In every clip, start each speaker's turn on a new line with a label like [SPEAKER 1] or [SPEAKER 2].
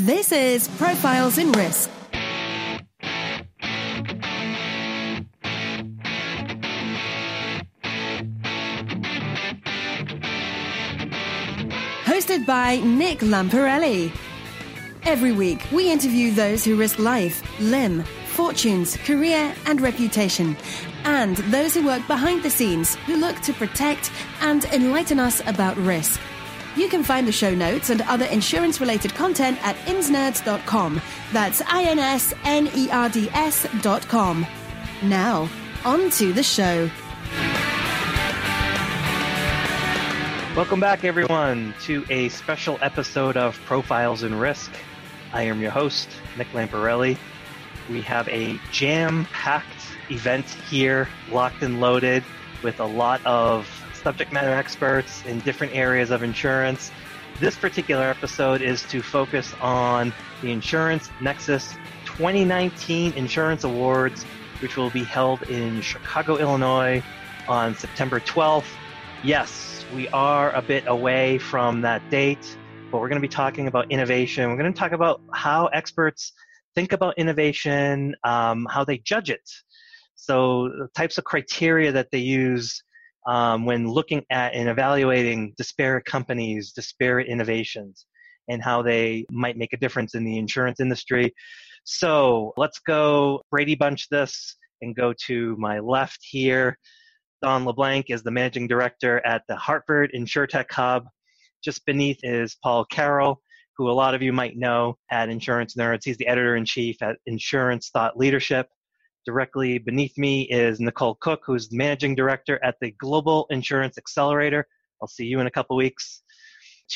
[SPEAKER 1] This is Profiles in Risk. Hosted by Nick Lamparelli. Every week, we interview those who risk life, limb, fortunes, career, and reputation, and those who work behind the scenes who look to protect and enlighten us about risk. You can find the show notes and other insurance related content at insnerds.com. That's I N S N E R D S.com. Now, on to the show.
[SPEAKER 2] Welcome back, everyone, to a special episode of Profiles in Risk. I am your host, Nick Lamparelli. We have a jam packed event here, locked and loaded, with a lot of subject matter experts in different areas of insurance. This particular episode is to focus on the Insurance Nexus 2019 Insurance Awards, which will be held in Chicago, Illinois on September 12th. Yes, we are a bit away from that date, but we're going to be talking about innovation. We're going to talk about how experts think about innovation, um, how they judge it. So, the types of criteria that they use um, when looking at and evaluating disparate companies, disparate innovations, and how they might make a difference in the insurance industry. So, let's go Brady Bunch this and go to my left here. Don LeBlanc is the managing director at the Hartford InsurTech Hub. Just beneath is Paul Carroll, who a lot of you might know at Insurance Nerds. He's the editor in chief at Insurance Thought Leadership. Directly beneath me is Nicole Cook, who's the managing director at the Global Insurance Accelerator. I'll see you in a couple weeks.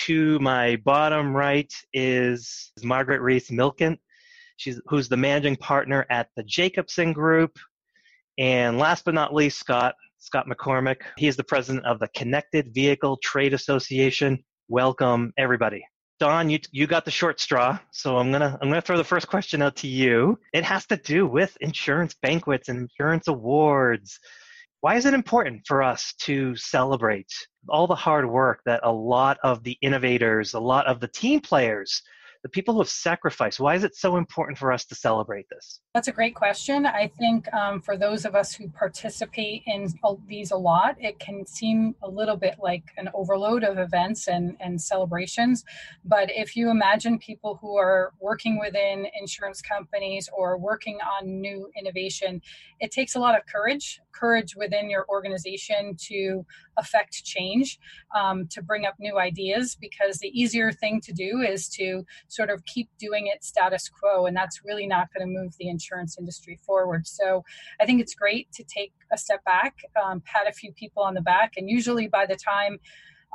[SPEAKER 2] To my bottom right is Margaret Resce Milanese, she's, who's the managing partner at the Jacobson Group. And last but not least, Scott, Scott McCormick. He is the president of the Connected Vehicle Trade Association. Welcome, everybody. Don, you you got the short straw, so I'm gonna I'm gonna throw the first question out to you. It has to do with insurance banquets and insurance awards. Why is it important for us to celebrate all the hard work that a lot of the innovators, a lot of the team players the people who have sacrificed. Why is it so important for us to celebrate this?
[SPEAKER 3] That's a great question. I think um, for those of us who participate in these a lot, it can seem a little bit like an overload of events and, and celebrations. But if you imagine people who are working within insurance companies or working on new innovation, it takes a lot of courage, courage within your organization to affect change, um, to bring up new ideas, because the easier thing to do is to sort of keep doing it status quo, and that's really not going to move the insurance industry forward. So I think it's great to take a step back, um, pat a few people on the back, and usually by the time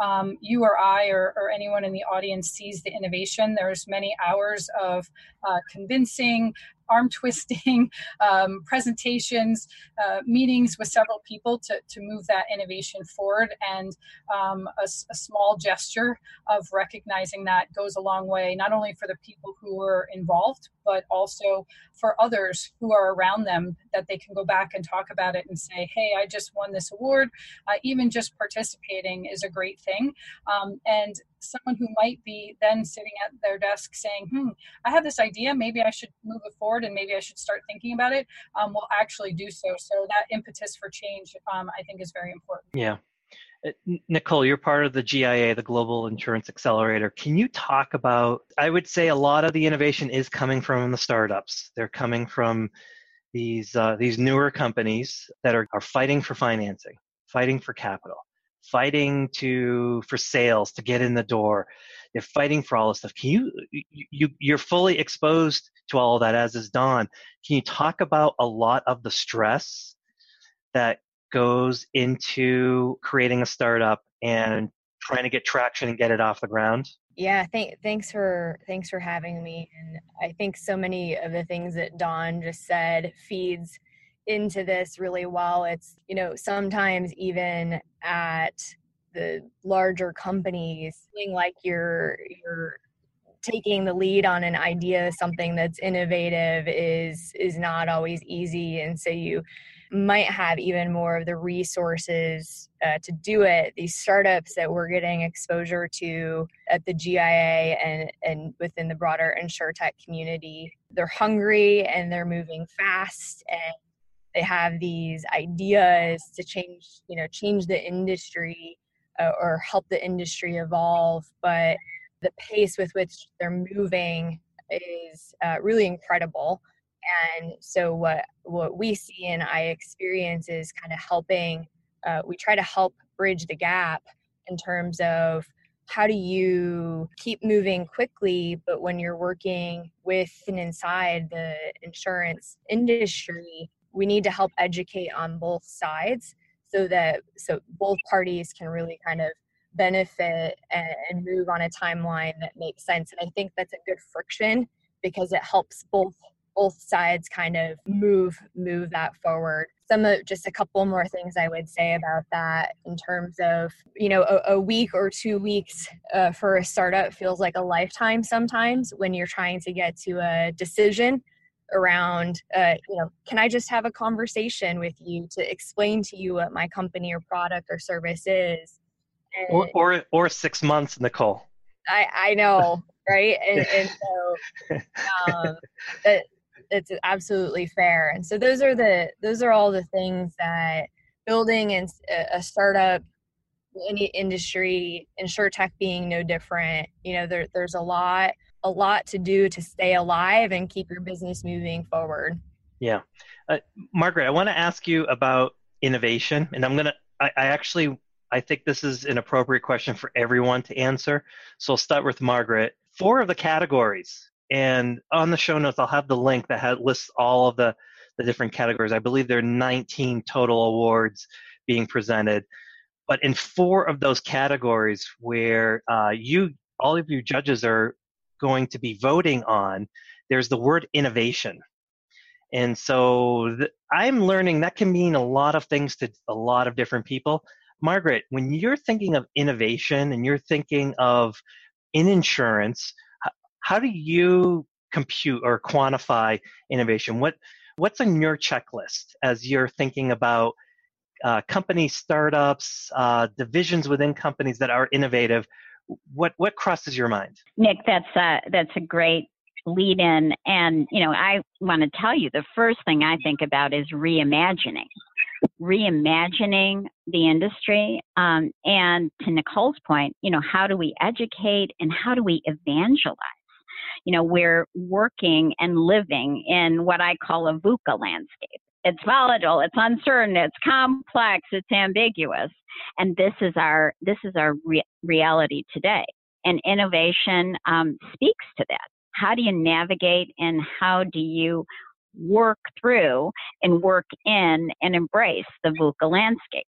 [SPEAKER 3] um, you or I or, or, anyone in the audience sees the innovation, there's many hours of uh, convincing, arm twisting, um, presentations, uh, meetings with several people to, to move that innovation forward. And um, a, a, small gesture of recognizing that goes a long way, not only for the people who were involved, but also for others who are around them that they can go back and talk about it and say, hey, I just won this award. Uh, even just participating is a great thing. Um, and someone who might be then sitting at their desk saying, hmm, I have this idea, maybe I should move it forward and maybe I should start thinking about it, um, will actually do so. So that impetus for change, um, I think, is very important.
[SPEAKER 2] Yeah. Uh, Nicole, you're part of the GIA, the Global Insurance Accelerator. Can you talk about? I would say a lot of the innovation is coming from the startups. They're coming from these uh, these newer companies that are, are fighting for financing, fighting for capital fighting to for sales to get in the door. They're fighting for all this stuff. Can you you you're fully exposed to all of that as is don. Can you talk about a lot of the stress that goes into creating a startup and trying to get traction and get it off the ground?
[SPEAKER 4] Yeah th- thanks for thanks for having me. And i think so many of the things that don just said feeds into this really well. It's, you know, sometimes even at the larger companies, feeling like you're you're taking the lead on an idea, something that's innovative is is not always easy. And so you might have even more of the resources uh, to do it. These startups that we're getting exposure to at the GIA and, and within the broader insurtech community, they're hungry and they're moving fast and they have these ideas to change, you know, change the industry uh, or help the industry evolve. But the pace with which they're moving is uh, really incredible and so what what we see and i experience is kind of helping uh, we try to help bridge the gap in terms of how do you keep moving quickly but when you're working with and inside the insurance industry we need to help educate on both sides so that so both parties can really kind of benefit and, and move on a timeline that makes sense. And i think that's a good friction because it helps both both sides kind of move move that forward. Some of just a couple more things i would say about that in terms of you know a, a week or two weeks uh, for a startup feels like a lifetime sometimes when you're trying to get to a decision around uh, you know can i just have a conversation with you to explain to you what my company or product or service is?
[SPEAKER 2] And or, or or six months nicole.
[SPEAKER 4] I i know right? And, and so um, that it's absolutely fair. And so those are the those are all the things that building and a startup any industry insurtech being no different you know there, there's a lot a lot to do to stay alive and keep your business moving forward
[SPEAKER 2] yeah uh, margaret i want to ask you about innovation and i'm going to I actually i think this is an appropriate question for everyone to answer so i'll start with margaret four of the categories and on the show notes, I'll have the link that has, lists all of the, the different categories. I believe there are 19 total awards being presented. But in four of those categories where uh, you, all of you judges are going to be voting on, there's the word innovation. And so th- I'm learning that can mean a lot of things to a lot of different people. Margaret, when you're thinking of innovation and you're thinking of in insurance, how do you compute or quantify innovation? What what's on your checklist as you're thinking about uh, company startups, uh, divisions within companies that are innovative? What what crosses your mind?
[SPEAKER 5] Nick, that's a, that's a great lead in, and you know I want to tell you the first thing I think about is reimagining, reimagining the industry, um, and to Nicole's point, you know how do we educate and how do we evangelize? you know, we're working and living in what I call a VUCA landscape. It's volatile, it's uncertain, it's complex, it's ambiguous, and this is our this is our re- reality today. And innovation um, speaks to that. How do you navigate and how do you work through and work in and embrace the VUCA landscape?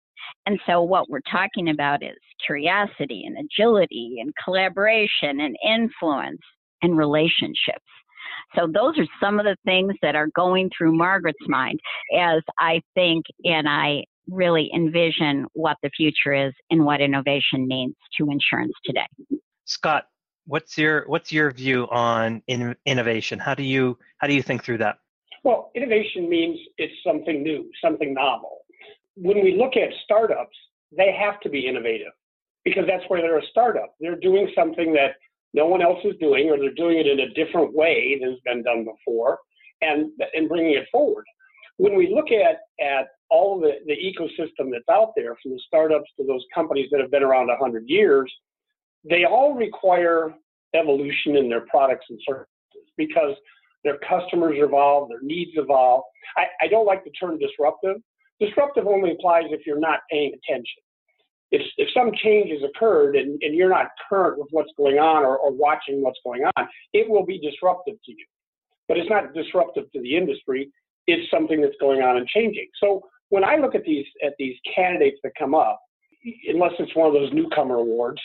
[SPEAKER 5] And so, what we're talking about is curiosity and agility and collaboration and influence and relationships. So those are some of the things that are going through Margaret's mind as I think and I really envision what the future is and what innovation means to insurance today.
[SPEAKER 2] Scott, what's your what's your view on in, innovation? How do you how do you think through that?
[SPEAKER 6] Well, innovation means it's something new, something novel. When we look at startups, they have to be innovative because that's where they're a startup. They're doing something that no one else is doing, or they're doing it in a different way than has been done before, and and bringing it forward. When we look at at all the, the ecosystem that's out there, from the startups to those companies that have been around 100 years, they all require evolution in their products and services because their customers evolve, their needs evolve. I, I don't like the term disruptive. Disruptive only applies if you're not paying attention if, if some change has occurred and, and you're not current with what's going on or, or watching what's going on, it will be disruptive to you. But it's not disruptive to the industry. It's something that's going on and changing. So when I look at these at these candidates that come up, unless it's one of those newcomer awards,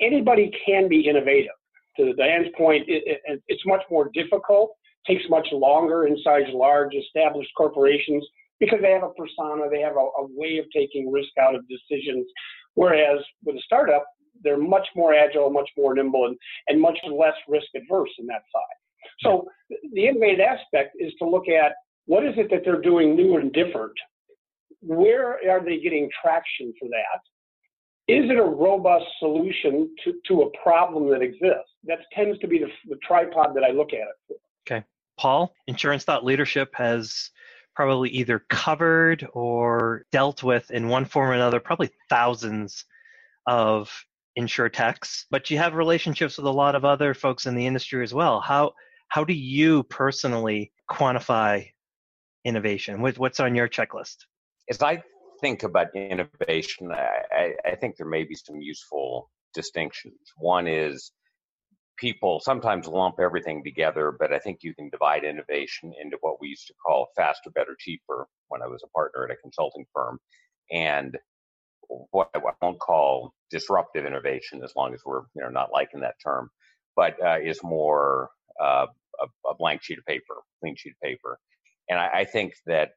[SPEAKER 6] anybody can be innovative. To Diane's point, it, it, it's much more difficult, takes much longer inside large established corporations because they have a persona, they have a, a way of taking risk out of decisions. Whereas with a startup, they're much more agile, much more nimble, and, and much less risk adverse in that side. So the innovative aspect is to look at what is it that they're doing new and different where are they getting traction for that? Is it a robust solution to, to a problem that exists? That tends to be the, the tripod that I look at it for.
[SPEAKER 2] Okay. Paul, Insurance Thought Leadership has probably either covered or dealt with in one form or another, probably thousands of insure techs, but you have relationships with a lot of other folks in the industry as well. How how do you personally quantify innovation? what's on your checklist?
[SPEAKER 7] As I think about innovation, I, I think there may be some useful distinctions. One is people sometimes lump everything together, but I think you can divide innovation into what we used to call faster, better, cheaper when I was a partner at a consulting firm, and what I won't call disruptive innovation, as long as we're you know not liking that term, but uh, is more uh, a, a, blank sheet of paper, clean sheet of paper. And I, I, think that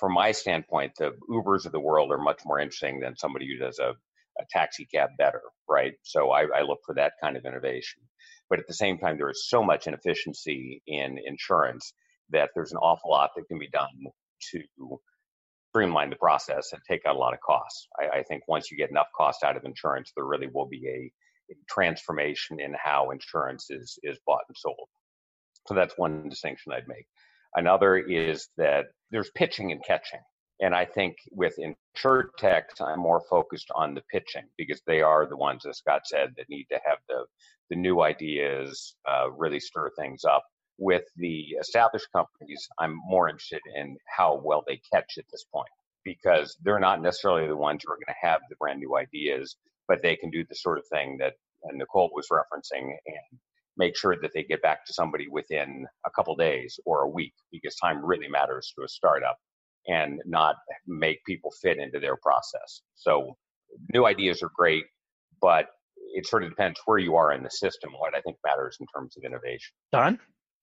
[SPEAKER 7] from my standpoint, the Ubers of the world are much more interesting than somebody who does a, a taxi cab better, right? So I, I look for that kind of innovation. But at the same time, there is so much inefficiency in insurance that there's an awful lot that can be done to streamline the process and take out a lot of costs. I, I, think once you get enough cost out of insurance, there really will be a, a transformation in how insurance is is bought and sold. So that's one distinction I'd make. Another is that there's pitching and catching. And I think with insurtechs, I'm more focused on the pitching because they are the ones, as Scott said, that need to have the, the new ideas, uh, really stir things up. With the established companies, I'm more interested in how well they catch at this point because they're not necessarily the ones who are going to have the brand new ideas, but they can do the sort of thing that Nicole was referencing and make sure that they get back to somebody within a couple days or a week because time really matters to a startup and not make people fit into their process. So new ideas are great, but it sort of depends where you are in the system, what I think matters in terms of innovation.
[SPEAKER 2] Don,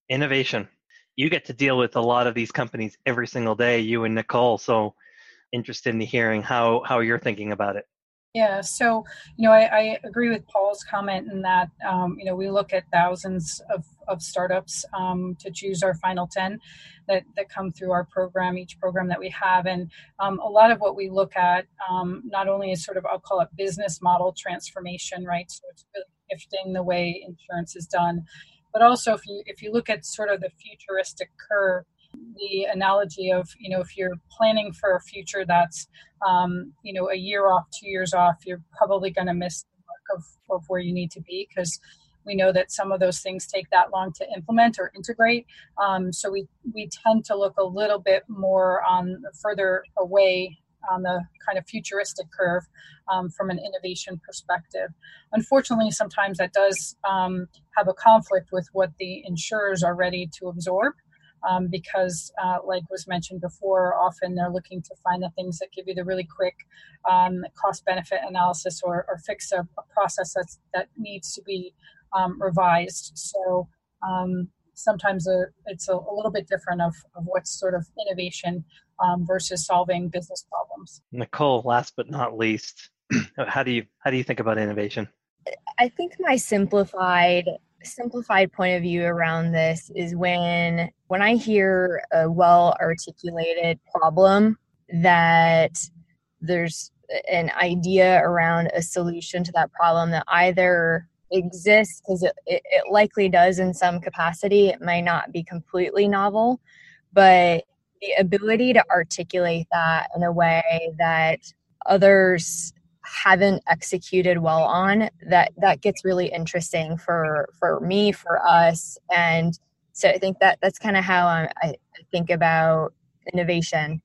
[SPEAKER 2] innovation. You get to deal with a lot of these companies every single day, you and Nicole. So interested in hearing how, how you're thinking about it.
[SPEAKER 3] Yeah, so you know, I, I, agree with Paul's comment in that um, you know we look at thousands of, of startups um, to choose our final ten that that come through our program, each program that we have, and um, a lot of what we look at um, not only is sort of I'll call it business model transformation, right? So it's really shifting the way insurance is done, but also if you if you look at sort of the futuristic curve the analogy of you know if you're planning for a future that's um, you know a year off two years off you're probably going to miss the mark of, of where you need to be because we know that some of those things take that long to implement or integrate um, so we we tend to look a little bit more on further away on the kind of futuristic curve um, from an innovation perspective. Unfortunately, sometimes that does um, have a conflict with what the insurers are ready to absorb um, because, uh, like was mentioned before, often they're looking to find the things that give you the really quick um, cost benefit analysis or, or fix a, a, process that's, that needs to be um, revised. So um, sometimes a, it's a, a, little bit different of, of what's sort of innovation um, versus solving business problems.
[SPEAKER 2] Nicole, last but not least, how do you how do you think about innovation?
[SPEAKER 4] I think my simplified simplified point of view around this is when when I hear a well articulated problem that there's an idea around a solution to that problem that either exists because it, it, it, likely does in some capacity it might not be completely novel but the ability to articulate that in a way that others haven't executed well on that that gets really interesting for for me for us. And so i think that that's kind of how I, I think about innovation.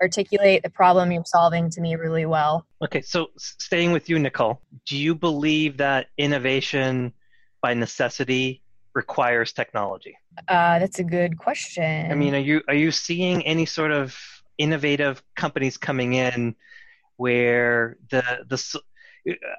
[SPEAKER 4] Articulate the problem you're solving to me really well.
[SPEAKER 2] Okay so staying with you nicole do you believe that innovation by necessity requires technology?
[SPEAKER 4] Uh, that's a good question.
[SPEAKER 2] I mean are you are you seeing any sort of innovative companies coming in where the the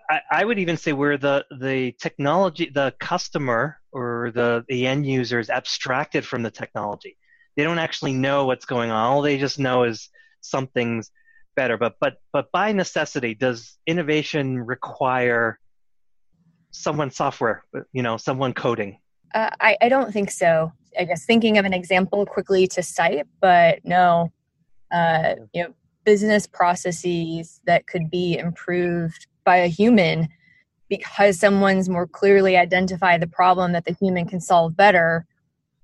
[SPEAKER 2] I, I would even say where the the technology the customer or the the end user is abstracted from the technology. They don't actually know what's going on. All they just know is something's better. But but but by necessity does innovation require someone software you know someone coding?
[SPEAKER 4] Uh, I, I don't think so. I guess thinking of an example quickly to cite but no. Uh, you know business processes that could be improved by a human because someone's more clearly identified the problem that the human can solve better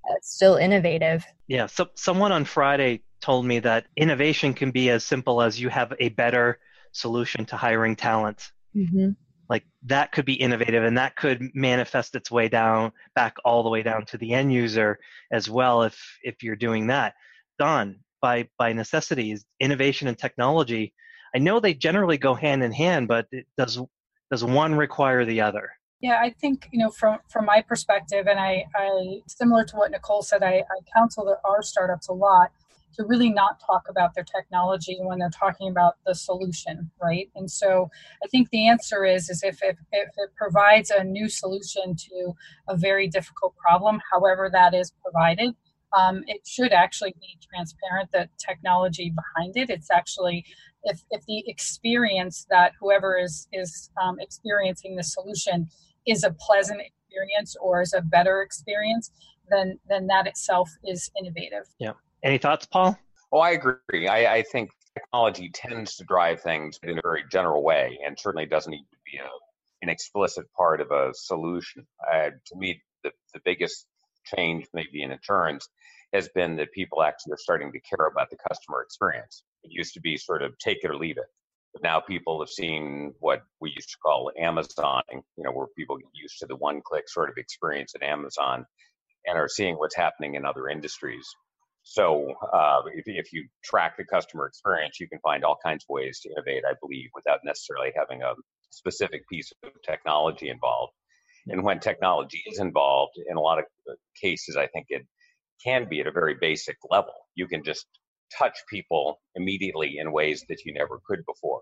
[SPEAKER 4] it's still innovative.
[SPEAKER 2] Yeah so someone on friday told me that innovation can be as simple as you have a better solution to hiring talent. Mm-hmm. like that could be innovative and that could manifest its way down back all the way down to the end user as well if if you're doing that. Don by by necessity is innovation and technology i know they generally go hand in hand but does does one require the other
[SPEAKER 3] yeah, I think you know from from my perspective, and I, I similar to what Nicole said, I, I counsel our startups a lot to really not talk about their technology when they're talking about the solution, right? And so I think the answer is is if, if, if it provides a new solution to a very difficult problem, however that is provided, um, it should actually be transparent the technology behind it. It's actually if, if the experience that whoever is is um, experiencing the solution is a pleasant experience or is a better experience, then then that itself is innovative.
[SPEAKER 2] Yeah. Any thoughts, Paul?
[SPEAKER 7] Oh, I agree. I, I think technology tends to drive things in a very general way, and certainly doesn't need to be a, an explicit part of a solution. Uh, to me, the, the biggest change, maybe in insurance, has been that people actually are starting to care about the customer experience. It used to be sort of take it or leave it. But now people have seen what we used to call Amazoning, you know, where people get used to the one click sort of experience at Amazon and are seeing what's happening in other industries. So uh, if, if you track the customer experience, you can find all kinds of ways to innovate, I believe, without necessarily having a specific piece of technology involved. And when technology is involved, in a lot of cases, I think it can be at a very basic level. You can just touch people immediately in ways that you never could before.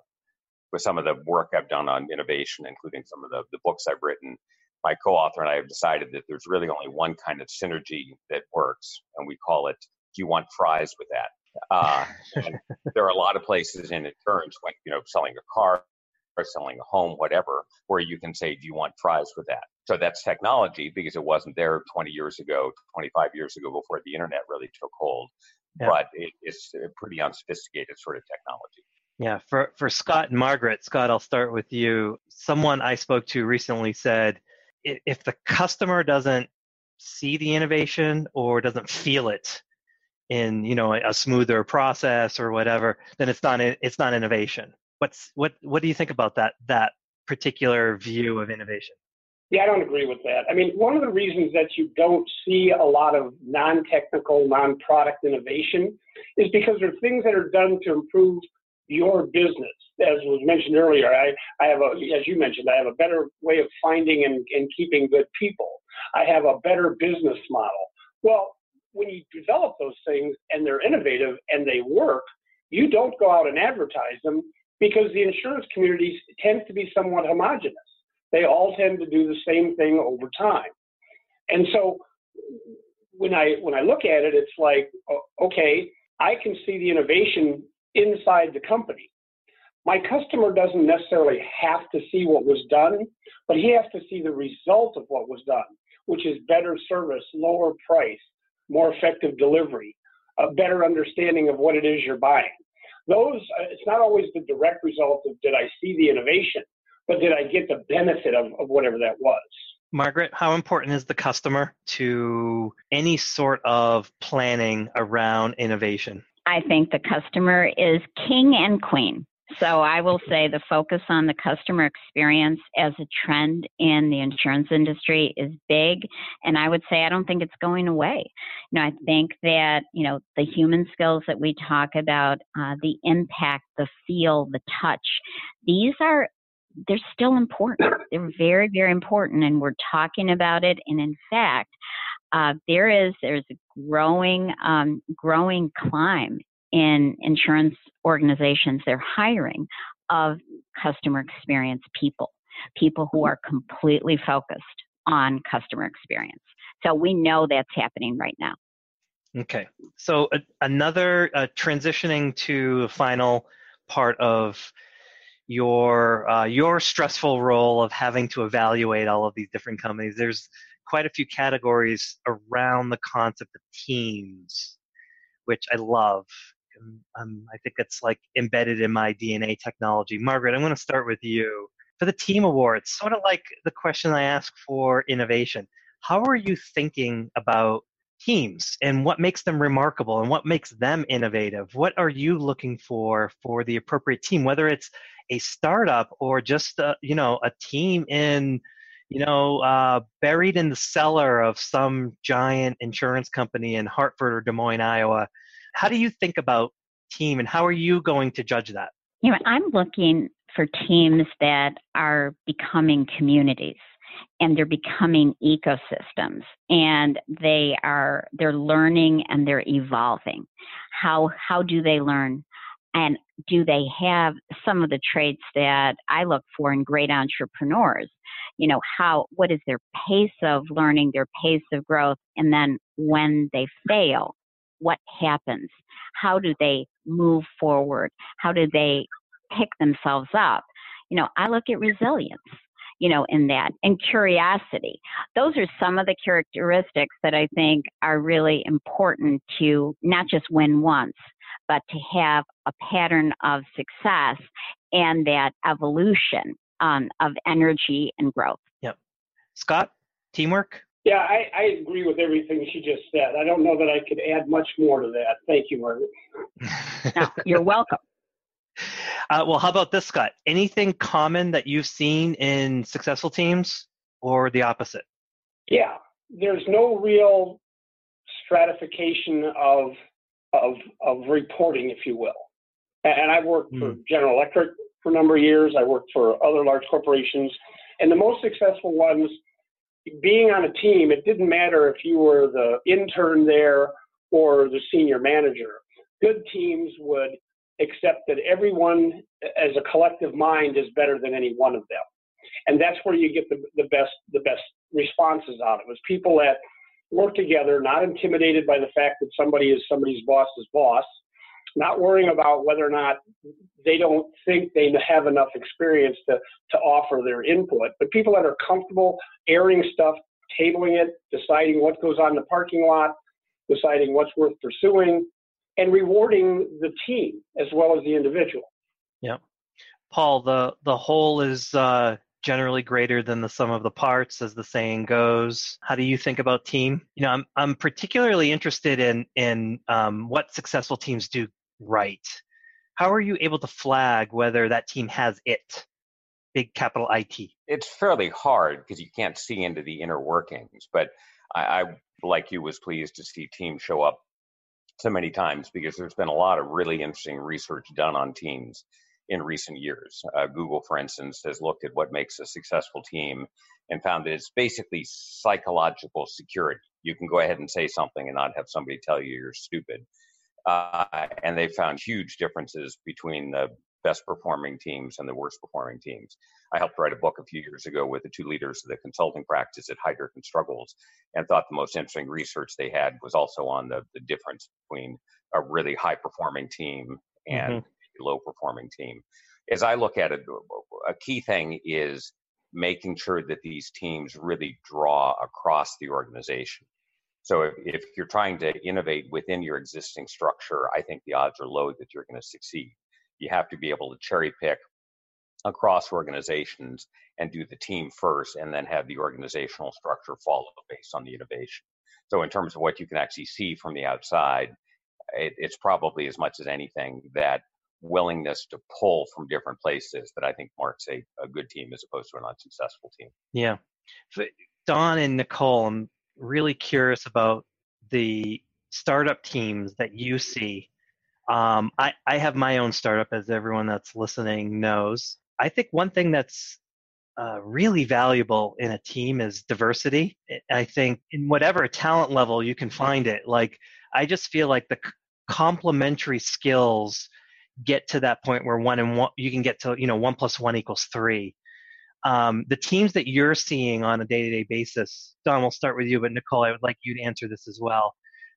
[SPEAKER 7] With some of the work I've done on innovation, including some of the, the books I've written, my co author and I have decided that there's really only one kind of synergy that works, and we call it do you want fries with that? Uh, there are a lot of places in insurance, like you know, selling a car or selling a home, whatever, where you can say, do you want fries with that? So that's technology because it wasn't there 20 years ago, 25 years ago before the internet really took hold. Yeah. But it, it's a pretty unsophisticated sort of technology.
[SPEAKER 2] Yeah, for, for Scott and Margaret, Scott, I'll start with you. Someone I spoke to recently said if the customer doesn't see the innovation or doesn't feel it, in you know a smoother process or whatever, then it's not it's not innovation. What's what what do you think about that that particular view of innovation?
[SPEAKER 6] Yeah, I don't agree with that. I mean, one of the reasons that you don't see a lot of non-technical, non-product innovation is because there are things that are done to improve your business. As was mentioned earlier, I, I have a, as you mentioned, I have a better way of finding and, and keeping good people. I have a better business model. Well, when you develop those things and they're innovative and they work, you don't go out and advertise them because the insurance community tends to be somewhat homogenous. They all tend to do the same thing over time. And so when I when I look at it, it's like, okay, I can see the innovation inside the company. My customer doesn't necessarily have to see what was done, but he has to see the result of what was done, which is better service, lower price, more effective delivery, a better understanding of what it is you're buying. Those, uh, it's not always the direct result of did I see the innovation, but did I get the benefit of, of whatever that was?
[SPEAKER 2] Margaret, how important is the customer to any sort of planning around innovation?
[SPEAKER 5] I think the customer is king and queen. So I will say the focus on the customer experience as a trend in the insurance industry is big. And I would say I don't think it's going away. You know, I think that, you know, the human skills that we talk about, uh, the impact, the feel, the touch, these are they're still important. They're very, very important, and we're talking about it. And in fact, uh, there is there's a growing um, growing climb in insurance organizations, they're hiring of customer experience people, people who are completely focused on customer experience. So we know that's happening right now.
[SPEAKER 2] Okay. So uh, another uh, transitioning to the final part of your uh, your stressful role of having to evaluate all of these different companies. There's quite a few categories around the concept of teams, which I love Um, I think it's like embedded in my DNA technology. Margaret, I'm going to start with you. For the team awards, sort of like the question I ask for innovation. How are you thinking about teams and what makes them remarkable and what makes them innovative? What are you looking for for the appropriate team, whether it's a startup or just a, you know a team in you know uh, buried in the cellar of some giant insurance company in Hartford or Des Moines, Iowa? How do you think about team and how are you going to judge that?
[SPEAKER 5] You know, I'm looking for teams that are becoming communities and they're becoming ecosystems and they are they're learning and they're evolving. How how do they learn? And do they have some of the traits that i look for in great entrepreneurs? You know how what is their pace of learning their pace of growth and then when they fail what happens how do they move forward how do they pick themselves up you know i look at resilience you know, in that and curiosity. Those are some of the characteristics that I think are really important to not just win once, but to have a pattern of success and that evolution um, of energy and growth.
[SPEAKER 2] Yep. Scott, teamwork?
[SPEAKER 6] Yeah, I, I, agree with everything she just said. I don't know that I could add much more to that. Thank you, Margaret.
[SPEAKER 5] no, you're welcome.
[SPEAKER 2] Uh, well, how about this, Scott? Anything common that you've seen in successful teams or the opposite?
[SPEAKER 6] Yeah, there's no real stratification of, of, of reporting, if you will. And I've worked mm. for hmm. General Electric for a number of years. I worked for other large corporations. And the most successful ones, being on a team, it didn't matter if you were the intern there or the senior manager. Good teams would accept that everyone as a collective mind is better than any one of them. And that's where you get the, the best the best responses out of it. People that work together, not intimidated by the fact that somebody is somebody's boss's boss, not worrying about whether or not they don't think they have enough experience to, to offer their input, but people that are comfortable airing stuff, tabling it, deciding what goes on in the parking lot, deciding what's worth pursuing, and rewarding the team as well as the individual.
[SPEAKER 2] Yeah. Paul, the, the whole is uh, generally greater than the sum of the parts, as the saying goes. How do you think about team? You know, I'm, I'm particularly interested in, in um, what successful teams do right. How are you able to flag whether that team has it? Big capital IT.
[SPEAKER 7] It's fairly hard because you can't see into the inner workings, but I, I, like you, was pleased to see teams show up so many times because there's been a lot of really interesting research done on teams in recent years. Uh, Google, for instance, has looked at what makes a successful team and found that it's basically psychological security. You can go ahead and say something and not have somebody tell you you're stupid. Uh, and they found huge differences between the best performing teams and the worst performing teams. I helped write a book a few years ago with the two leaders of the consulting practice at Heidrick and Struggles and thought the most interesting research they had was also on the, the difference between a really high performing team and mm-hmm. a low performing team. As I look at it, a key thing is making sure that these teams really draw across the organization. So if, if you're trying to innovate within your existing structure, I think the odds are low that you're going to succeed you have to be able to cherry pick across organizations and do the team first and then have the organizational structure follow based on the innovation. So, in terms of what you can actually see from the outside, it, it's probably as much as anything that willingness to pull from different places that I think marks a, a good team as opposed to an unsuccessful team.
[SPEAKER 2] Yeah. Don and Nicole, I'm really curious about the startup teams that you see um, I, I have my own startup, as everyone that's listening knows. I think one thing that's uh, really valuable in a team is diversity. I think in whatever talent level you can find it. Like I just feel like the complementary skills get to that point where one and one you can get to you know one plus one equals three. Um, the teams that you're seeing on a day-to-day basis, Don, we'll start with you, but Nicole, I would like you to answer this as well.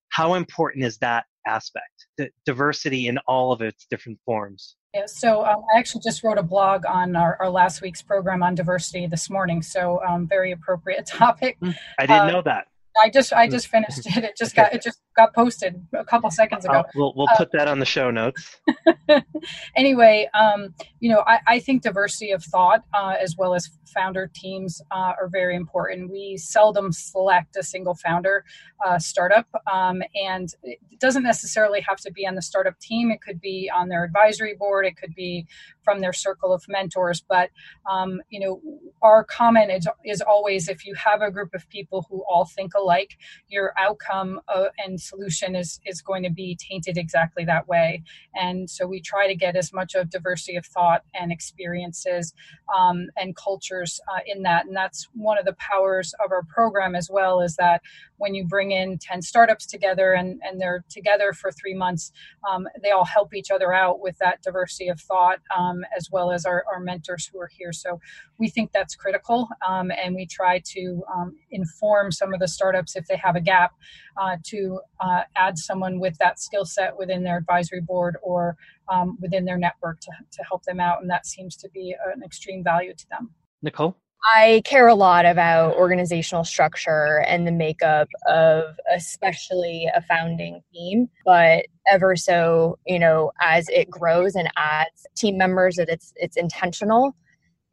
[SPEAKER 2] How important is that aspect, the diversity in all of its different forms.
[SPEAKER 3] Yeah, so um, I actually just wrote a blog on our, our, last week's program on diversity this morning. So um, very appropriate topic.
[SPEAKER 2] Hmm, I didn't uh, know that.
[SPEAKER 3] I just I just finished it. It just got it just got posted a couple seconds ago. Uh,
[SPEAKER 2] we'll we'll put that on the show notes.
[SPEAKER 3] anyway, um, you know, I, I think diversity of thought uh, as well as founder teams uh, are very important. We seldom select a single founder uh, startup, um, and it doesn't necessarily have to be on the startup team. It could be on their advisory board. It could be from their circle of mentors. But um, you know, our comment is, is always if you have a group of people who all think alike, your outcome uh, and solution is is going to be tainted exactly that way. And so we try to get as much of diversity of thought and experiences um, and cultures uh, in that. And that's one of the powers of our program as well is that when you bring in 10 startups together and, and they're together for three months, um, they all help each other out with that diversity of thought um, as well as our, our mentors who are here. So we think that's critical. Um, and we try to um, inform some of the startups if they have a gap uh, to uh, add someone with that skill set within their advisory board or um, within their network to, to help them out. And that seems to be an extreme value to them.
[SPEAKER 2] Nicole?
[SPEAKER 4] I care a lot about organizational structure and the makeup of especially a founding team, but ever so, you know, as it grows and adds team members that it's it's intentional.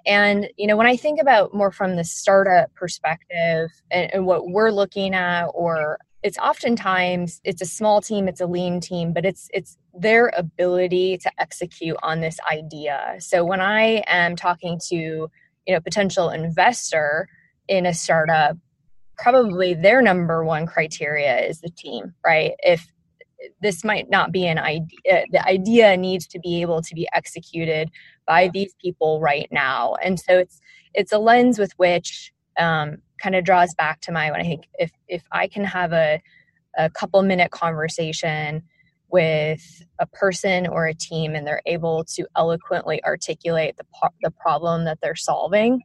[SPEAKER 4] And you know, when I think about more from the startup perspective and, and what we're looking at or it's oftentimes it's a small team it's a lean team but it's it's their ability to execute on this idea so when i am talking to you know potential investor in a startup probably their number one criteria is the team right? If this might not be an idea the idea needs to be able to be executed by these people right now. And so it's it's a lens with which um, kind of draws back to my when I think if if I can have a a couple minute conversation with a person or a team and they're able to eloquently articulate the the problem that they're solving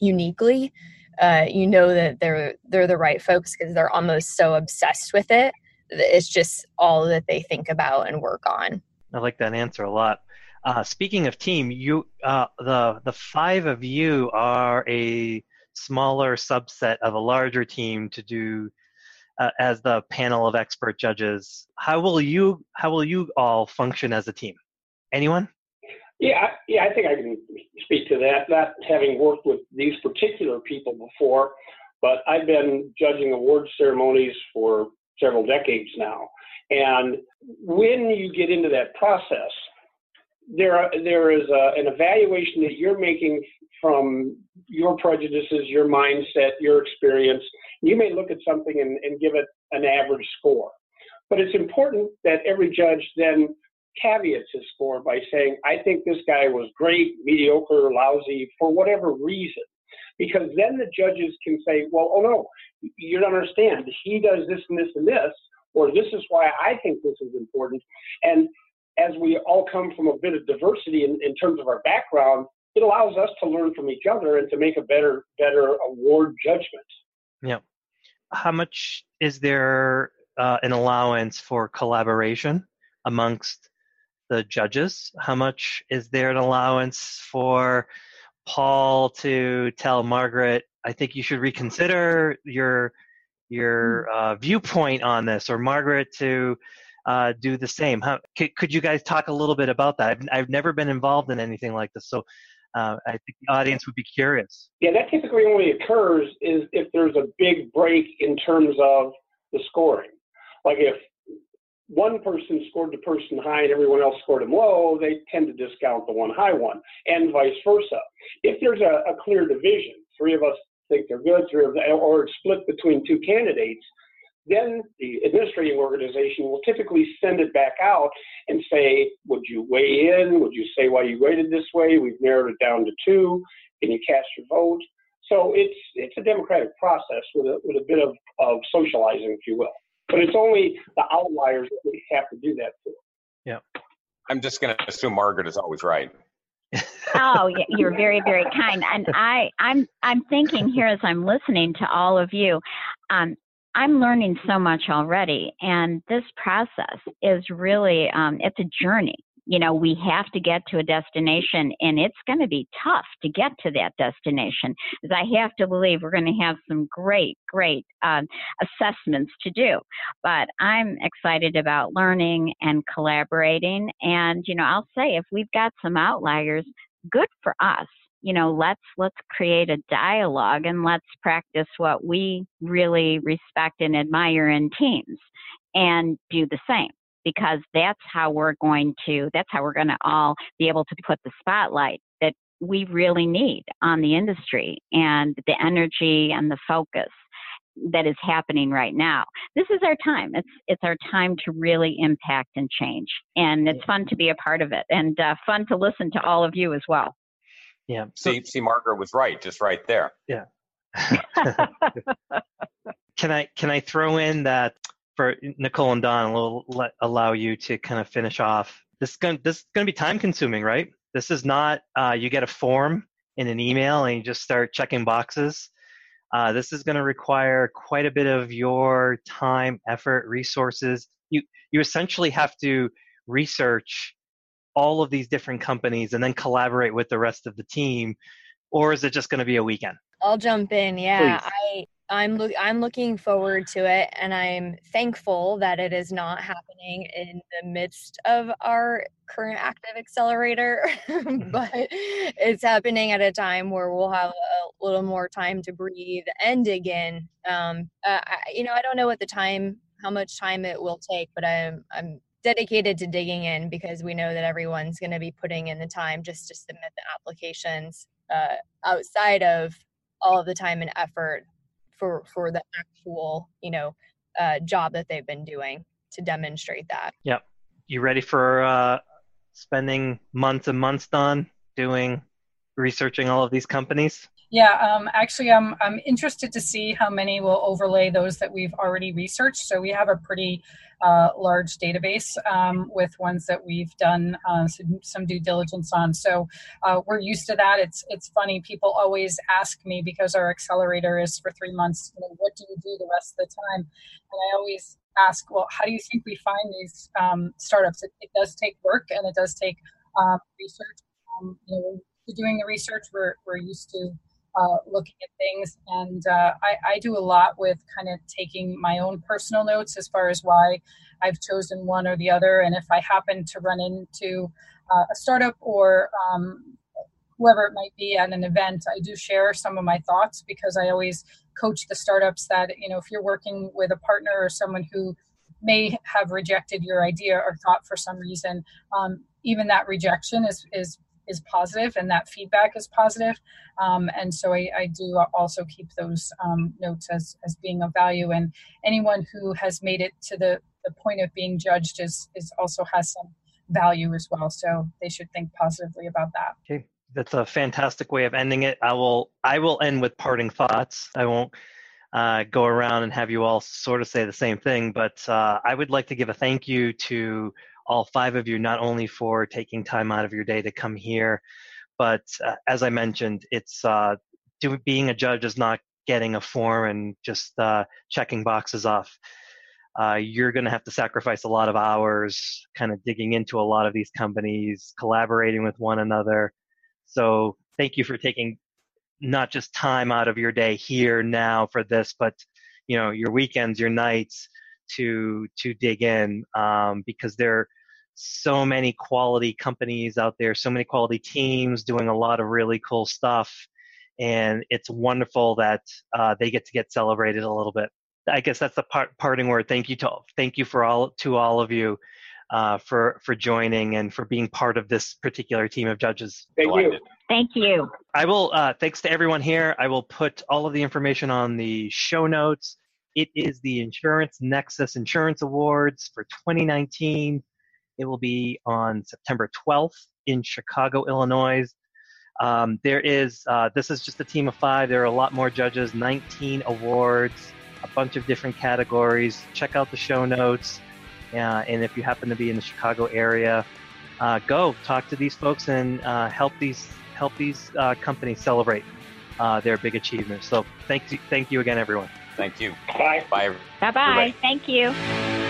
[SPEAKER 4] uniquely uh, you know that they're they're the right folks because they're almost so obsessed with it it's just all that they think about and work on.
[SPEAKER 2] I like that answer a lot. Uh, speaking of team you uh, the the five of you are a smaller subset of a larger team to do uh, as the panel of expert judges. How will you how will you all function as a team? Anyone?
[SPEAKER 6] Yeah, yeah, I think I can speak to that. Not having worked with these particular people before, but I've been judging award ceremonies for several decades now. And when you get into that process, there are, there is a, an evaluation that you're making from your prejudices, your mindset, your experience. You may look at something and, and give it an average score. But it's important that every judge then caveats his score by saying, I think this guy was great, mediocre, lousy, for whatever reason. Because then the judges can say, well, oh no, you don't understand. He does this and this and this, or this is why I think this is important. And as we all come from a bit of diversity in, in terms of our background, it allows us to learn from each other and to make a better better award judgment.
[SPEAKER 2] Yeah. How much is there uh, an allowance for collaboration amongst the judges? How much is there an allowance for Paul to tell Margaret, I think you should reconsider your your hmm. uh, viewpoint on this, or Margaret to uh, do the same? How, could, could you guys talk a little bit about that? I've, I've never been involved in anything like this, so uh, I think the audience would be curious.
[SPEAKER 6] Yeah, that typically only occurs is if there's a big break in terms of the scoring. Like if one person scored the person high and everyone else scored him low, they tend to discount the one high one, and vice versa. If there's a, a clear division, three of us think they're good, three of them, or it's split between two candidates, then the administrating organization will typically send it back out and say, would you weigh in? Would you say why you rated this way? We've narrowed it down to two. Can you cast your vote? So it's it's a democratic process with a, with a bit of, of socializing, if you will. But it's only the outliers that we have to do that for.
[SPEAKER 2] Yeah.
[SPEAKER 7] I'm just going to assume Margaret is always right.
[SPEAKER 5] oh, you're very, very kind. And I, I'm, I'm thinking here as I'm listening to all of you. Um, I'm learning so much already, and this process is really um, it's a journey. you know, we have to get to a destination and it's going to be tough to get to that destination. Because I have to believe we're going to have some great, great um, assessments to do. But I'm excited about learning and collaborating. And, you know, I'll say if we've got some outliers, good for us you know let's let's create a dialogue and let's practice what we really respect and admire in teams and do the same because that's how we're going to that's how we're going to all be able to put the spotlight that we really need on the industry and the energy and the focus that is happening right now. This is our time. It's it's our time to really impact and change, and it's fun to be a part of it, and uh, fun to listen to all of you as well.
[SPEAKER 2] Yeah.
[SPEAKER 7] See, see, Margaret was right, just right there.
[SPEAKER 2] Yeah. can I can I throw in that for Nicole and Don, will let, allow you to kind of finish off. This is going this is going to be time consuming, right? This is not uh, you get a form in an email and you just start checking boxes. Uh, this is going to require quite a bit of your time, effort, resources. You you essentially have to research all of these different companies and then collaborate with the rest of the team, or is it just going to be a weekend?
[SPEAKER 4] I'll jump in. Yeah, Please. I I'm look I'm looking forward to it and I'm thankful that it is not happening in the midst of our current active accelerator mm-hmm. but it's happening at a time where we'll have a little more time to breathe and dig in um uh, I, you know I don't know what the time how much time it will take but I'm I'm dedicated to digging in because we know that everyone's going to be putting in the time just to submit the applications uh, outside of all of the time and effort for for the actual you know uh, job that they've been doing to demonstrate that.
[SPEAKER 2] Yep. You ready for uh, spending months and months on doing researching all of these companies?
[SPEAKER 3] Yeah, um, actually, I'm I'm interested to see how many will overlay those that we've already researched. So we have a pretty uh, large database um, with ones that we've done uh, some, some, due diligence on. So uh, we're used to that. It's it's funny. People always ask me because our accelerator is for three months. You know, what do you do the rest of the time? And I always ask, well, how do you think we find these um, startups? It, it, does take work and it does take um, research. Um, you know, doing the research, we're we're used to uh, looking at things. And uh, I, I, do a lot with kind of taking my own personal notes as far as why I've chosen one or the other. And if I happen to run into uh, a startup or um, whoever it might be at an event, I do share some of my thoughts because I always coach the startups that, you know, if you're working with a partner or someone who may have rejected your idea or thought for some reason, um, even that rejection is, is is positive and that feedback is positive. Um, and so I, I, do also keep those um, notes as, as being of value. And anyone who has made it to the, the point of being judged is, is also has some value as well. So they should think positively about that.
[SPEAKER 2] Okay. That's a fantastic way of ending it. I will I will end with parting thoughts. I won't uh, go around and have you all sort of say the same thing, but uh, I would like to give a thank you to all five of you, not only for taking time out of your day to come here, but uh, as I mentioned, it's uh, do, being a judge is not getting a form and just uh, checking boxes off. Uh, you're going to have to sacrifice a lot of hours, kind of digging into a lot of these companies, collaborating with one another. So thank you for taking not just time out of your day here now for this, but you know your weekends, your nights, to to dig in um, because there are so many quality companies out there, so many quality teams doing a lot of really cool stuff, and it's wonderful that uh, they get to get celebrated a little bit. I guess that's the part, parting word. Thank you to thank you for all to all of you uh, for for joining and for being part of this particular team of judges.
[SPEAKER 6] Thank you.
[SPEAKER 5] Thank you.
[SPEAKER 2] I will. Uh, thanks to everyone here. I will put all of the information on the show notes. It is the Insurance Nexus Insurance Awards for 2019. It will be on September 12th in Chicago, Illinois. Um, there is, uh, this is just a team of five. There are a lot more judges, 19 awards, a bunch of different categories. Check out the show notes. Uh, and if you happen to be in the Chicago area, uh, go talk to these folks and uh, help these help these uh, companies celebrate uh, their big achievements. So thank you, thank you again, everyone.
[SPEAKER 7] Thank you.
[SPEAKER 6] Bye.
[SPEAKER 7] Bye.
[SPEAKER 5] Bye bye. Thank you.